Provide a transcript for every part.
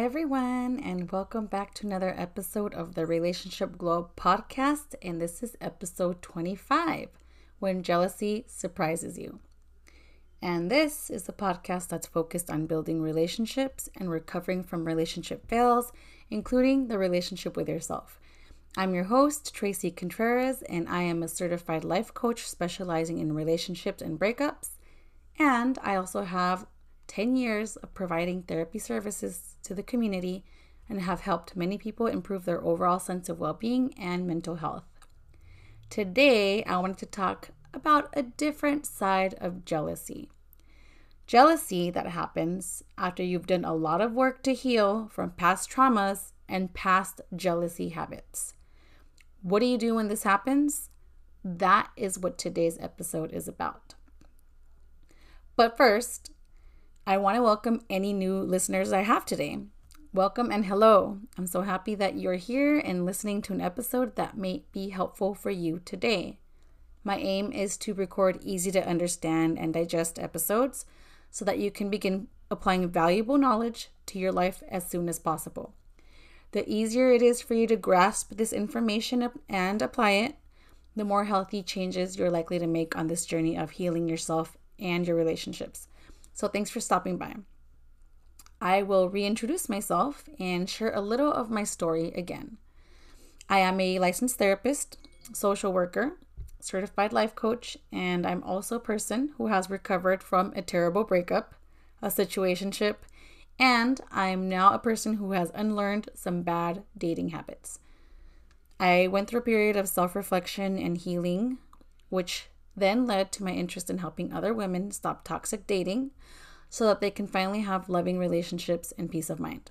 Hi, everyone, and welcome back to another episode of the Relationship Glow podcast. And this is episode 25 When Jealousy Surprises You. And this is a podcast that's focused on building relationships and recovering from relationship fails, including the relationship with yourself. I'm your host, Tracy Contreras, and I am a certified life coach specializing in relationships and breakups. And I also have 10 years of providing therapy services to the community and have helped many people improve their overall sense of well being and mental health. Today, I wanted to talk about a different side of jealousy. Jealousy that happens after you've done a lot of work to heal from past traumas and past jealousy habits. What do you do when this happens? That is what today's episode is about. But first, I want to welcome any new listeners I have today. Welcome and hello. I'm so happy that you're here and listening to an episode that may be helpful for you today. My aim is to record easy to understand and digest episodes so that you can begin applying valuable knowledge to your life as soon as possible. The easier it is for you to grasp this information and apply it, the more healthy changes you're likely to make on this journey of healing yourself and your relationships. So thanks for stopping by. I will reintroduce myself and share a little of my story again. I am a licensed therapist, social worker, certified life coach, and I'm also a person who has recovered from a terrible breakup, a situationship, and I'm now a person who has unlearned some bad dating habits. I went through a period of self reflection and healing, which then led to my interest in helping other women stop toxic dating so that they can finally have loving relationships and peace of mind.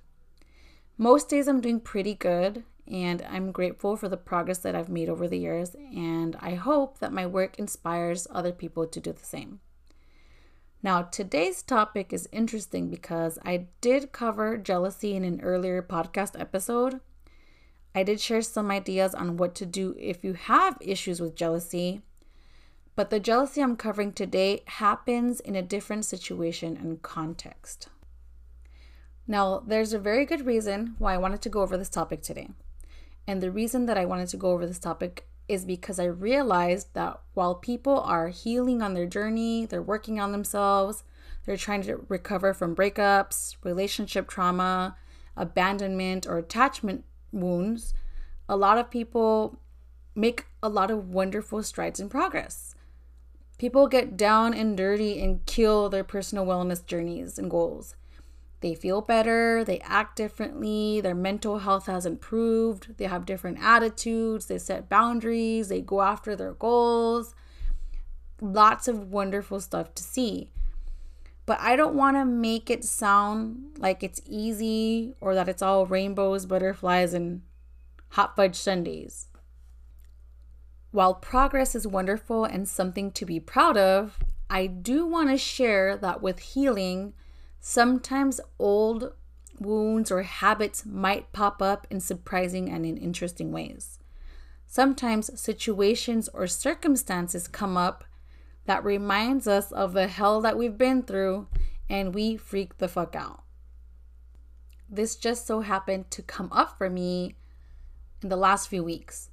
Most days I'm doing pretty good, and I'm grateful for the progress that I've made over the years, and I hope that my work inspires other people to do the same. Now, today's topic is interesting because I did cover jealousy in an earlier podcast episode. I did share some ideas on what to do if you have issues with jealousy but the jealousy I'm covering today happens in a different situation and context. Now, there's a very good reason why I wanted to go over this topic today. And the reason that I wanted to go over this topic is because I realized that while people are healing on their journey, they're working on themselves, they're trying to recover from breakups, relationship trauma, abandonment, or attachment wounds, a lot of people make a lot of wonderful strides in progress. People get down and dirty and kill their personal wellness journeys and goals. They feel better, they act differently, their mental health has improved, they have different attitudes, they set boundaries, they go after their goals. Lots of wonderful stuff to see. But I don't want to make it sound like it's easy or that it's all rainbows, butterflies, and hot fudge sundaes. While progress is wonderful and something to be proud of, I do want to share that with healing, sometimes old wounds or habits might pop up in surprising and in interesting ways. Sometimes situations or circumstances come up that reminds us of the hell that we've been through and we freak the fuck out. This just so happened to come up for me in the last few weeks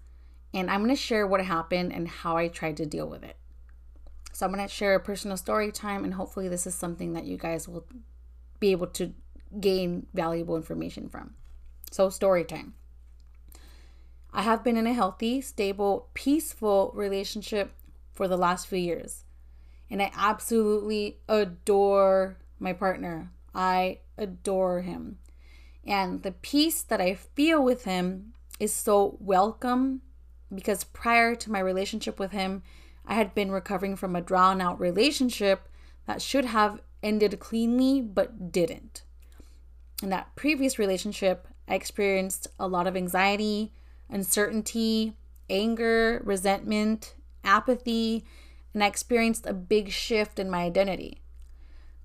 and I'm going to share what happened and how I tried to deal with it. So I'm going to share a personal story time, and hopefully, this is something that you guys will be able to gain valuable information from. So, story time. I have been in a healthy, stable, peaceful relationship for the last few years. And I absolutely adore my partner. I adore him. And the peace that I feel with him is so welcome because prior to my relationship with him, I had been recovering from a drawn out relationship that should have ended cleanly but didn't. In that previous relationship, I experienced a lot of anxiety, uncertainty, anger, resentment, apathy, and I experienced a big shift in my identity.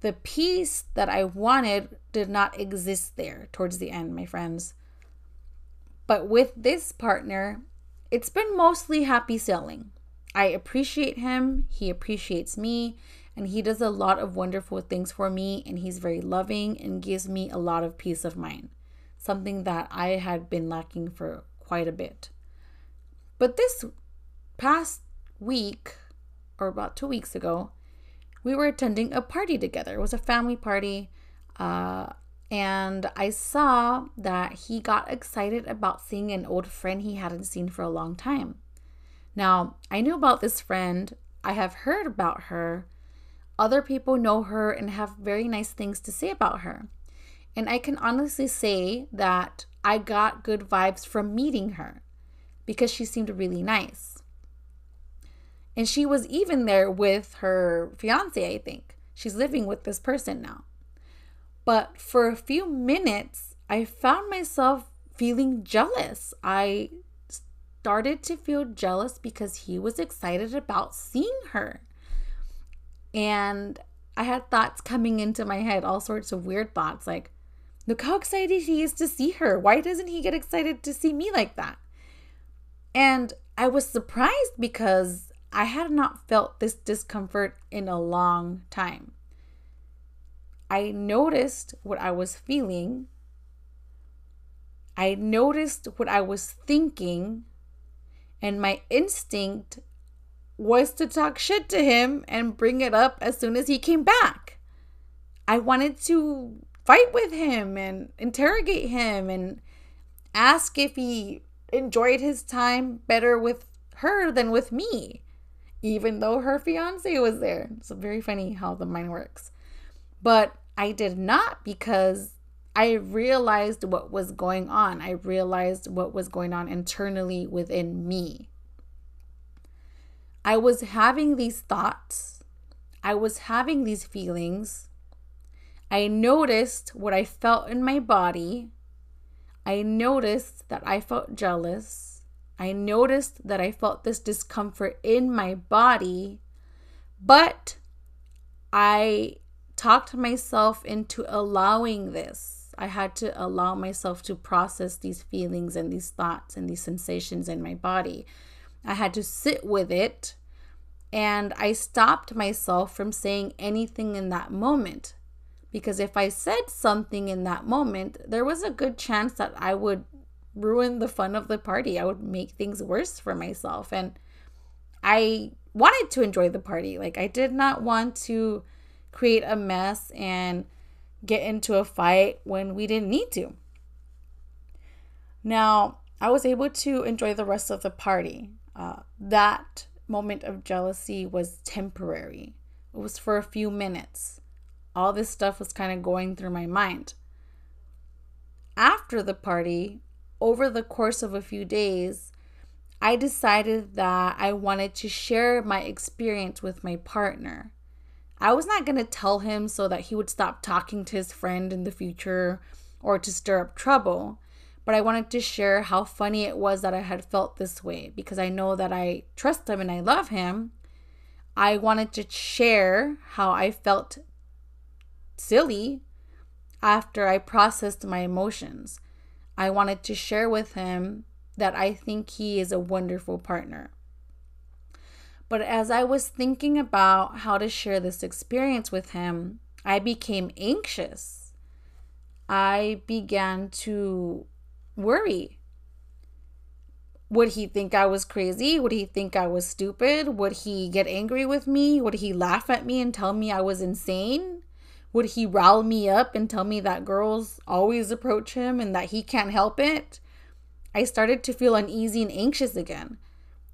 The peace that I wanted did not exist there towards the end, my friends. But with this partner, it's been mostly happy sailing. I appreciate him, he appreciates me, and he does a lot of wonderful things for me, and he's very loving and gives me a lot of peace of mind. something that I had been lacking for quite a bit. But this past week, or about two weeks ago, we were attending a party together. It was a family party. Uh, and I saw that he got excited about seeing an old friend he hadn't seen for a long time. Now, I knew about this friend, I have heard about her. Other people know her and have very nice things to say about her. And I can honestly say that I got good vibes from meeting her because she seemed really nice. And she was even there with her fiance, I think. She's living with this person now. But for a few minutes, I found myself feeling jealous. I started to feel jealous because he was excited about seeing her. And I had thoughts coming into my head, all sorts of weird thoughts like, look how excited he is to see her. Why doesn't he get excited to see me like that? And I was surprised because I had not felt this discomfort in a long time. I noticed what I was feeling. I noticed what I was thinking. And my instinct was to talk shit to him and bring it up as soon as he came back. I wanted to fight with him and interrogate him and ask if he enjoyed his time better with her than with me, even though her fiance was there. It's very funny how the mind works. But I did not because I realized what was going on. I realized what was going on internally within me. I was having these thoughts, I was having these feelings. I noticed what I felt in my body. I noticed that I felt jealous. I noticed that I felt this discomfort in my body. But I talked myself into allowing this. I had to allow myself to process these feelings and these thoughts and these sensations in my body. I had to sit with it and I stopped myself from saying anything in that moment. Because if I said something in that moment, there was a good chance that I would ruin the fun of the party. I would make things worse for myself. And I wanted to enjoy the party. Like, I did not want to create a mess and get into a fight when we didn't need to. Now, I was able to enjoy the rest of the party. Uh, that moment of jealousy was temporary, it was for a few minutes. All this stuff was kind of going through my mind. After the party, over the course of a few days, I decided that I wanted to share my experience with my partner. I was not going to tell him so that he would stop talking to his friend in the future or to stir up trouble. But I wanted to share how funny it was that I had felt this way because I know that I trust him and I love him. I wanted to share how I felt silly after I processed my emotions. I wanted to share with him that I think he is a wonderful partner. But as I was thinking about how to share this experience with him, I became anxious. I began to worry. Would he think I was crazy? Would he think I was stupid? Would he get angry with me? Would he laugh at me and tell me I was insane? Would he rile me up and tell me that girls always approach him and that he can't help it? I started to feel uneasy and anxious again.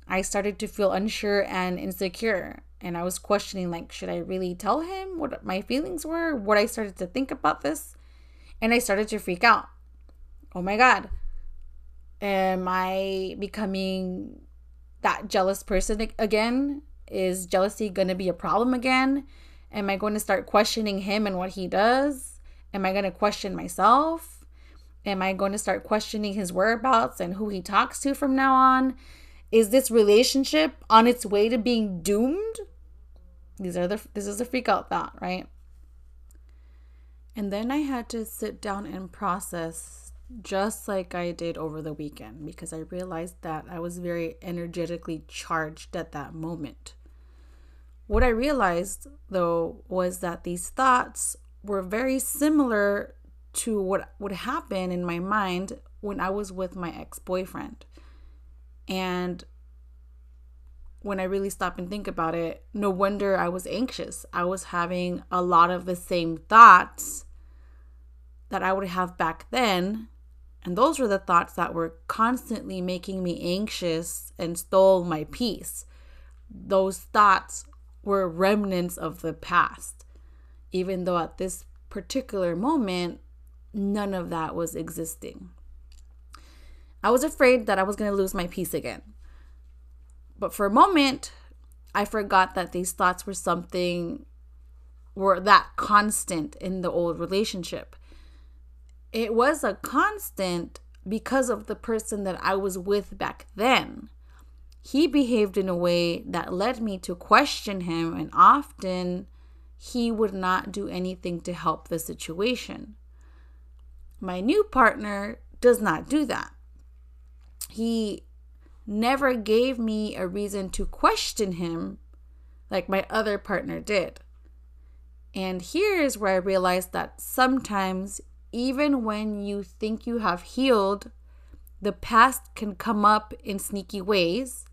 I started to feel unsure and insecure. And I was questioning, like, should I really tell him what my feelings were? What I started to think about this? And I started to freak out. Oh my God. Am I becoming that jealous person again? Is jealousy going to be a problem again? Am I going to start questioning him and what he does? Am I going to question myself? Am I going to start questioning his whereabouts and who he talks to from now on? Is this relationship on its way to being doomed? These are the this is a freak out thought, right? And then I had to sit down and process just like I did over the weekend because I realized that I was very energetically charged at that moment. What I realized though was that these thoughts were very similar to what would happen in my mind when I was with my ex boyfriend. And when I really stop and think about it, no wonder I was anxious. I was having a lot of the same thoughts that I would have back then. And those were the thoughts that were constantly making me anxious and stole my peace. Those thoughts were remnants of the past, even though at this particular moment, none of that was existing. I was afraid that I was going to lose my peace again. But for a moment, I forgot that these thoughts were something, were that constant in the old relationship. It was a constant because of the person that I was with back then. He behaved in a way that led me to question him, and often he would not do anything to help the situation. My new partner does not do that. He never gave me a reason to question him like my other partner did. And here's where I realized that sometimes, even when you think you have healed, the past can come up in sneaky ways,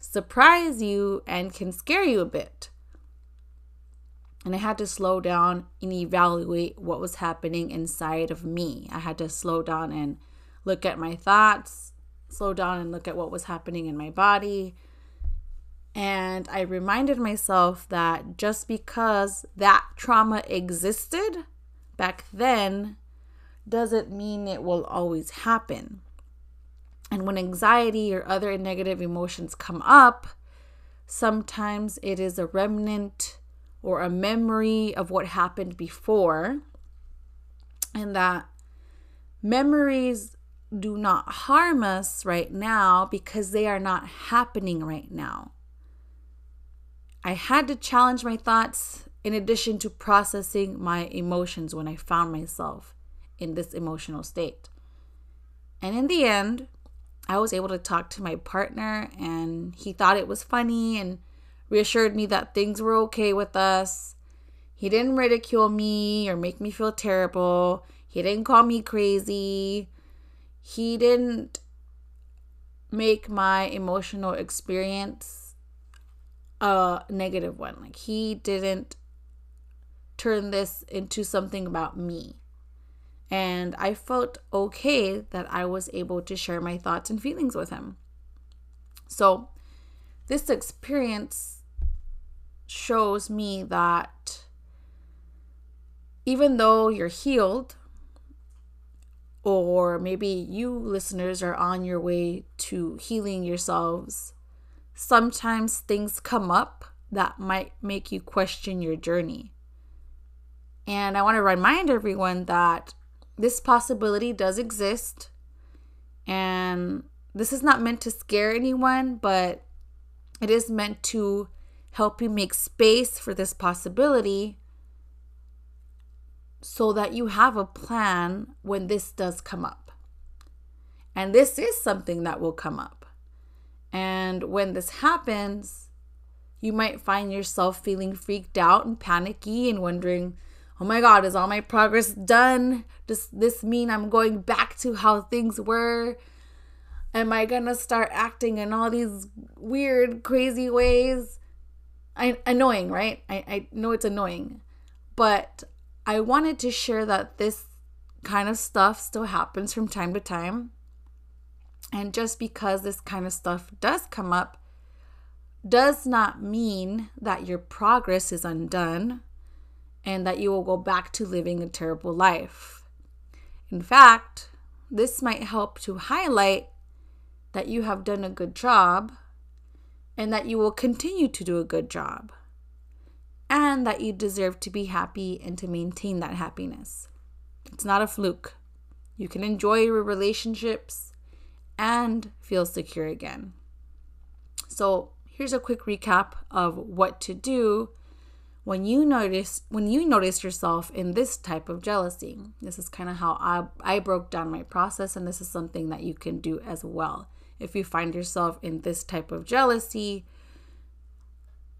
surprise you, and can scare you a bit. And I had to slow down and evaluate what was happening inside of me. I had to slow down and look at my thoughts, slow down and look at what was happening in my body. And I reminded myself that just because that trauma existed back then doesn't mean it will always happen. And when anxiety or other negative emotions come up, sometimes it is a remnant or a memory of what happened before. And that memories do not harm us right now because they are not happening right now. I had to challenge my thoughts in addition to processing my emotions when I found myself in this emotional state. And in the end, I was able to talk to my partner, and he thought it was funny and reassured me that things were okay with us. He didn't ridicule me or make me feel terrible. He didn't call me crazy he didn't make my emotional experience a negative one. Like he didn't turn this into something about me. And I felt okay that I was able to share my thoughts and feelings with him. So, this experience shows me that even though you're healed, or maybe you listeners are on your way to healing yourselves, sometimes things come up that might make you question your journey. And I want to remind everyone that this possibility does exist. And this is not meant to scare anyone, but it is meant to help you make space for this possibility so that you have a plan when this does come up. And this is something that will come up. And when this happens, you might find yourself feeling freaked out and panicky and wondering, oh my God, is all my progress done? Does this mean I'm going back to how things were? Am I gonna start acting in all these weird, crazy ways? I, annoying, right? I, I know it's annoying. But I wanted to share that this kind of stuff still happens from time to time. And just because this kind of stuff does come up, does not mean that your progress is undone and that you will go back to living a terrible life. In fact, this might help to highlight that you have done a good job and that you will continue to do a good job and that you deserve to be happy and to maintain that happiness. It's not a fluke. You can enjoy your relationships and feel secure again. So, here's a quick recap of what to do when you notice when you notice yourself in this type of jealousy. This is kind of how I I broke down my process and this is something that you can do as well. If you find yourself in this type of jealousy,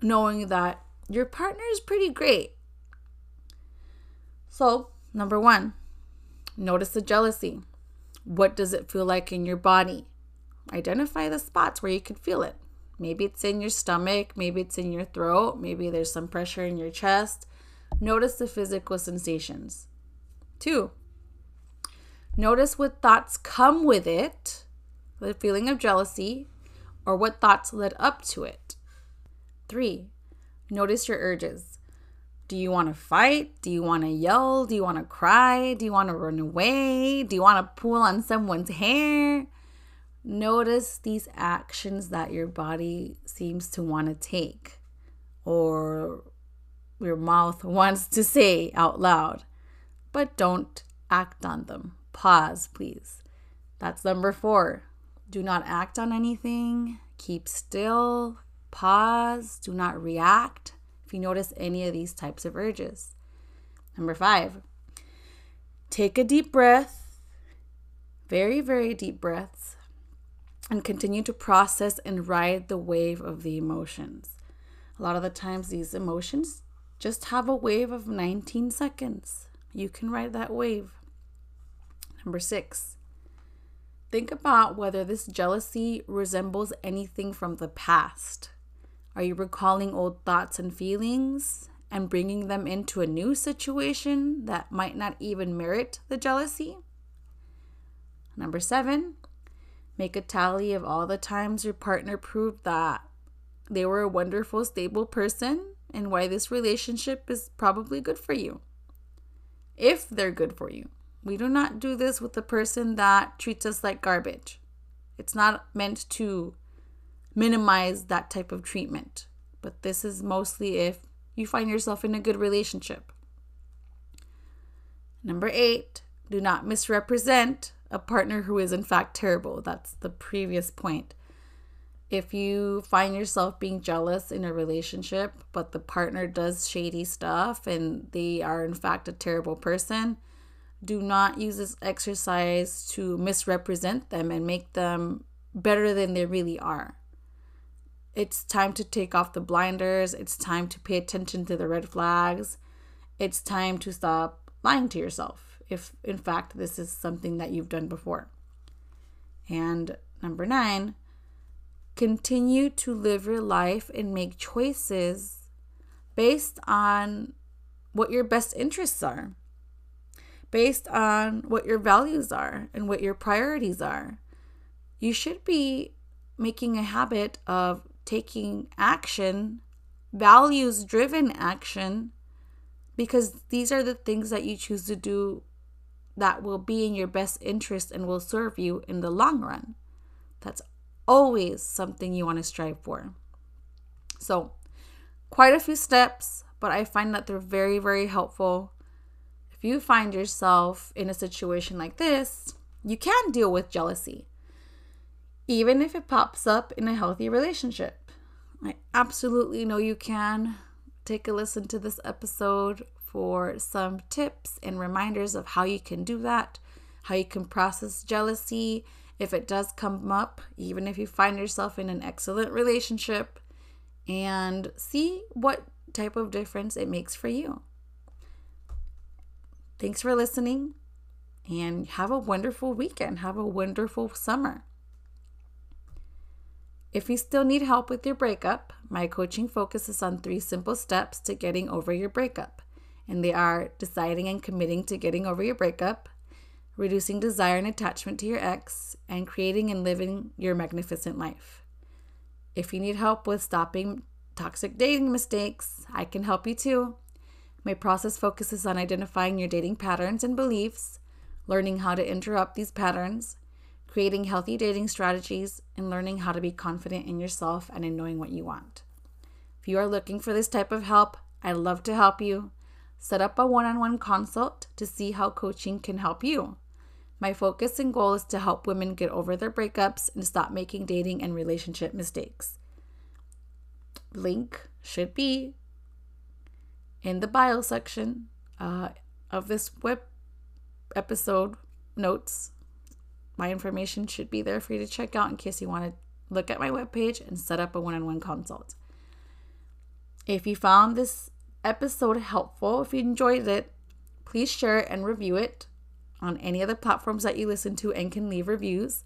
knowing that your partner is pretty great. So, number one, Notice the jealousy. What does it feel like in your body? Identify the spots where you can feel it. Maybe it's in your stomach, maybe it's in your throat, maybe there's some pressure in your chest. Notice the physical sensations. Two, notice what thoughts come with it, the feeling of jealousy, or what thoughts led up to it. Three, notice your urges. Do you want to fight? Do you want to yell? Do you want to cry? Do you want to run away? Do you want to pull on someone's hair? Notice these actions that your body seems to want to take or your mouth wants to say out loud, but don't act on them. Pause, please. That's number four. Do not act on anything. Keep still. Pause. Do not react if you notice any of these types of urges. Number five, take a deep breath, very, very deep breaths, and continue to process and ride the wave of the emotions. A lot of the times, these emotions just have a wave of 19 seconds. You can ride that wave. Number six, think about whether this jealousy resembles anything from the past. Are you recalling old thoughts and feelings and bringing them into a new situation that might not even merit the jealousy? Number seven, make a tally of all the times your partner proved that they were a wonderful, stable person and why this relationship is probably good for you. If they're good for you. We do not do this with the person that treats us like garbage. It's not meant to minimize that type of treatment. But this is mostly if you find yourself in a good relationship. Number eight, do not misrepresent a partner who is in fact terrible. That's the previous point. If you find yourself being jealous in a relationship, but the partner does shady stuff and they are in fact a terrible person, do not use this exercise to misrepresent them and make them better than they really are. It's time to take off the blinders. It's time to pay attention to the red flags. It's time to stop lying to yourself if, in fact, this is something that you've done before. And number nine, continue to live your life and make choices based on what your best interests are, based on what your values are and what your priorities are. You should be making a habit of taking action, values driven action, because these are the things that you choose to do that will be in your best interest and will serve you in the long run. That's always something you want to strive for. So, quite a few steps, but I find that they're very, very helpful. If you find yourself in a situation like this, you can deal with jealousy even if it pops up in a healthy relationship. I absolutely know you can. Take a listen to this episode for some tips and reminders of how you can do that, how you can process jealousy if it does come up, even if you find yourself in an excellent relationship, and see what type of difference it makes for you. Thanks for listening and have a wonderful weekend. Have a wonderful summer. If you still need help with your breakup, my coaching focuses on three simple steps to getting over your breakup. And they are deciding and committing to getting over your breakup, reducing desire and attachment to your ex, and creating and living your magnificent life. If you need help with stopping toxic dating mistakes, I can help you too. My process focuses on identifying your dating patterns and beliefs, learning how to interrupt these patterns, creating healthy dating strategies, and learning how to be confident in yourself and in knowing what you want. If you are looking for this type of help, I'd love to help you. Set up a one on one consult to see how coaching can help you. My focus and goal is to help women get over their breakups and stop making dating and relationship mistakes. Link should be in the bio section uh, of this web episode notes my information should be there for you to check out in case you want to look at my webpage and set up a one on one consult. If you found this episode helpful, if you enjoyed it, please share it and review it on any other platforms that you listen to and can leave reviews.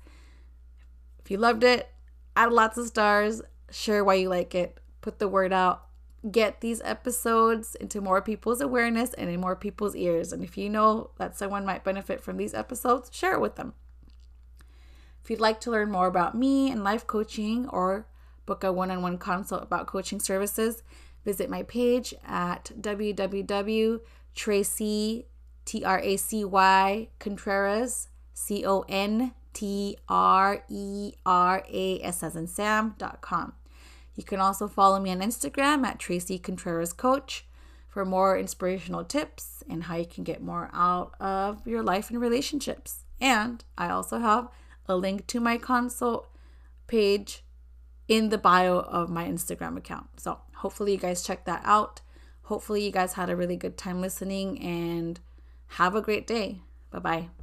If you loved it, add lots of stars, share why you like it, put the word out, get these episodes into more people's awareness and in more people's ears. And if you know that someone might benefit from these episodes, share it with them. If you'd like to learn more about me and life coaching or book a one on one consult about coaching services, visit my page at www.tracy. You can also follow me on Instagram at Tracy Contreras Coach for more inspirational tips and how you can get more out of your life and relationships. And I also have a link to my consult page in the bio of my Instagram account. So hopefully you guys check that out. Hopefully you guys had a really good time listening and have a great day. Bye bye.